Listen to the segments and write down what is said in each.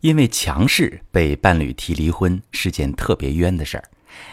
因为强势被伴侣提离婚是件特别冤的事儿。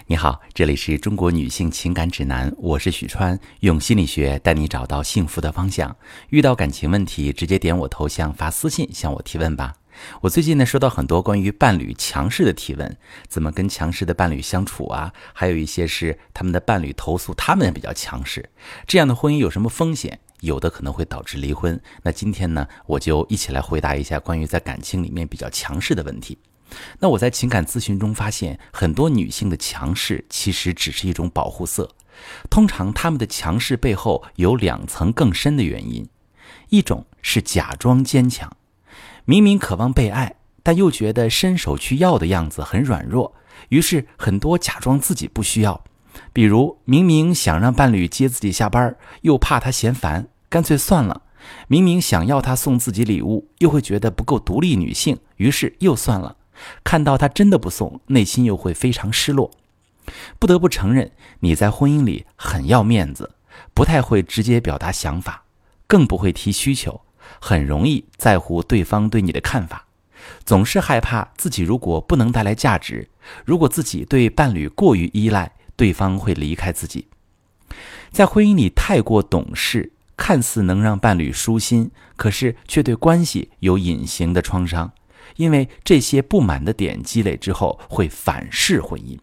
你好，这里是中国女性情感指南，我是许川，用心理学带你找到幸福的方向。遇到感情问题，直接点我头像发私信向我提问吧。我最近呢收到很多关于伴侣强势的提问，怎么跟强势的伴侣相处啊？还有一些是他们的伴侣投诉他们比较强势，这样的婚姻有什么风险？有的可能会导致离婚。那今天呢，我就一起来回答一下关于在感情里面比较强势的问题。那我在情感咨询中发现，很多女性的强势其实只是一种保护色。通常她们的强势背后有两层更深的原因：一种是假装坚强，明明渴望被爱，但又觉得伸手去要的样子很软弱，于是很多假装自己不需要。比如明明想让伴侣接自己下班，又怕他嫌烦。干脆算了，明明想要他送自己礼物，又会觉得不够独立女性，于是又算了。看到他真的不送，内心又会非常失落。不得不承认，你在婚姻里很要面子，不太会直接表达想法，更不会提需求，很容易在乎对方对你的看法，总是害怕自己如果不能带来价值，如果自己对伴侣过于依赖，对方会离开自己。在婚姻里太过懂事。看似能让伴侣舒心，可是却对关系有隐形的创伤，因为这些不满的点积累之后会反噬婚姻。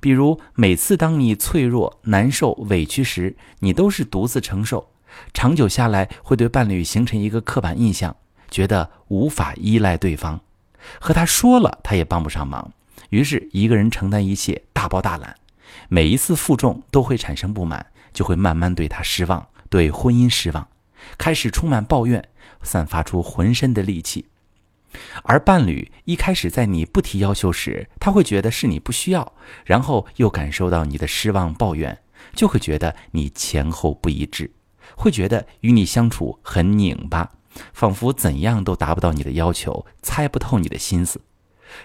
比如，每次当你脆弱、难受、委屈时，你都是独自承受，长久下来会对伴侣形成一个刻板印象，觉得无法依赖对方，和他说了他也帮不上忙，于是一个人承担一切，大包大揽，每一次负重都会产生不满，就会慢慢对他失望。对婚姻失望，开始充满抱怨，散发出浑身的戾气。而伴侣一开始在你不提要求时，他会觉得是你不需要，然后又感受到你的失望抱怨，就会觉得你前后不一致，会觉得与你相处很拧巴，仿佛怎样都达不到你的要求，猜不透你的心思。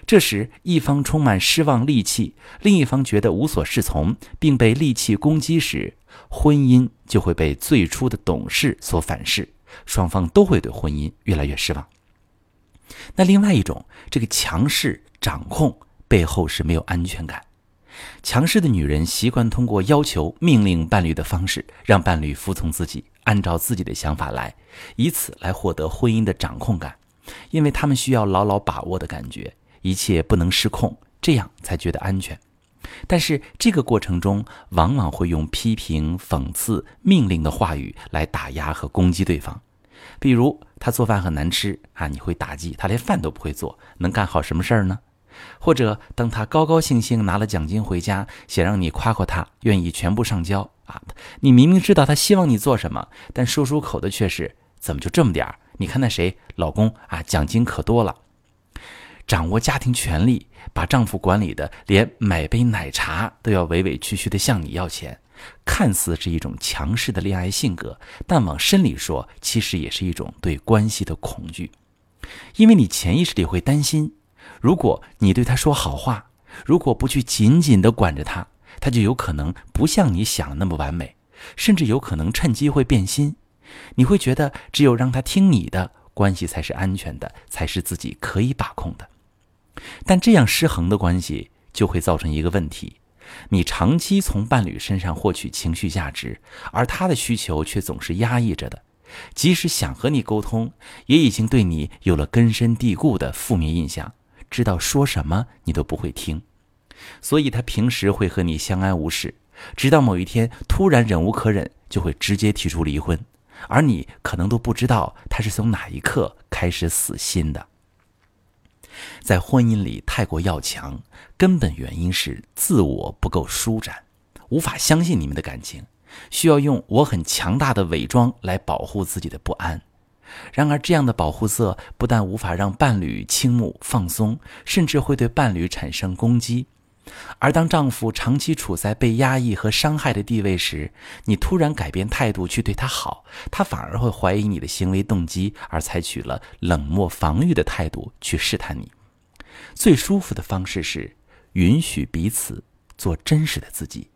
这时，一方充满失望、戾气，另一方觉得无所适从，并被戾气攻击时，婚姻就会被最初的懂事所反噬，双方都会对婚姻越来越失望。那另外一种，这个强势掌控背后是没有安全感。强势的女人习惯通过要求、命令伴侣的方式，让伴侣服从自己，按照自己的想法来，以此来获得婚姻的掌控感，因为他们需要牢牢把握的感觉。一切不能失控，这样才觉得安全。但是这个过程中，往往会用批评、讽刺、命令的话语来打压和攻击对方。比如他做饭很难吃啊，你会打击他连饭都不会做，能干好什么事儿呢？或者当他高高兴兴拿了奖金回家，想让你夸夸他，愿意全部上交啊，你明明知道他希望你做什么，但说出口的却是怎么就这么点儿？你看那谁老公啊，奖金可多了。掌握家庭权力，把丈夫管理的连买杯奶茶都要委委屈屈的向你要钱，看似是一种强势的恋爱性格，但往深里说，其实也是一种对关系的恐惧。因为你潜意识里会担心，如果你对他说好话，如果不去紧紧的管着他，他就有可能不像你想的那么完美，甚至有可能趁机会变心。你会觉得只有让他听你的，关系才是安全的，才是自己可以把控的。但这样失衡的关系就会造成一个问题：你长期从伴侣身上获取情绪价值，而他的需求却总是压抑着的。即使想和你沟通，也已经对你有了根深蒂固的负面印象，知道说什么你都不会听。所以他平时会和你相安无事，直到某一天突然忍无可忍，就会直接提出离婚，而你可能都不知道他是从哪一刻开始死心的。在婚姻里太过要强，根本原因是自我不够舒展，无法相信你们的感情，需要用我很强大的伪装来保护自己的不安。然而，这样的保护色不但无法让伴侣倾慕放松，甚至会对伴侣产生攻击。而当丈夫长期处在被压抑和伤害的地位时，你突然改变态度去对他好，他反而会怀疑你的行为动机，而采取了冷漠防御的态度去试探你。最舒服的方式是允许彼此做真实的自己。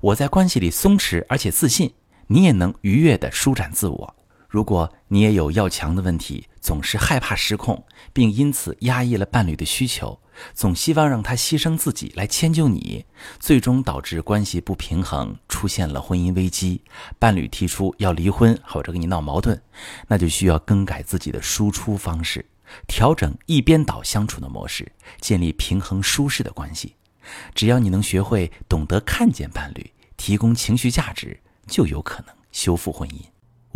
我在关系里松弛而且自信，你也能愉悦地舒展自我。如果你也有要强的问题，总是害怕失控，并因此压抑了伴侣的需求，总希望让他牺牲自己来迁就你，最终导致关系不平衡，出现了婚姻危机，伴侣提出要离婚或者跟你闹矛盾，那就需要更改自己的输出方式，调整一边倒相处的模式，建立平衡舒适的关系。只要你能学会懂得看见伴侣，提供情绪价值，就有可能修复婚姻。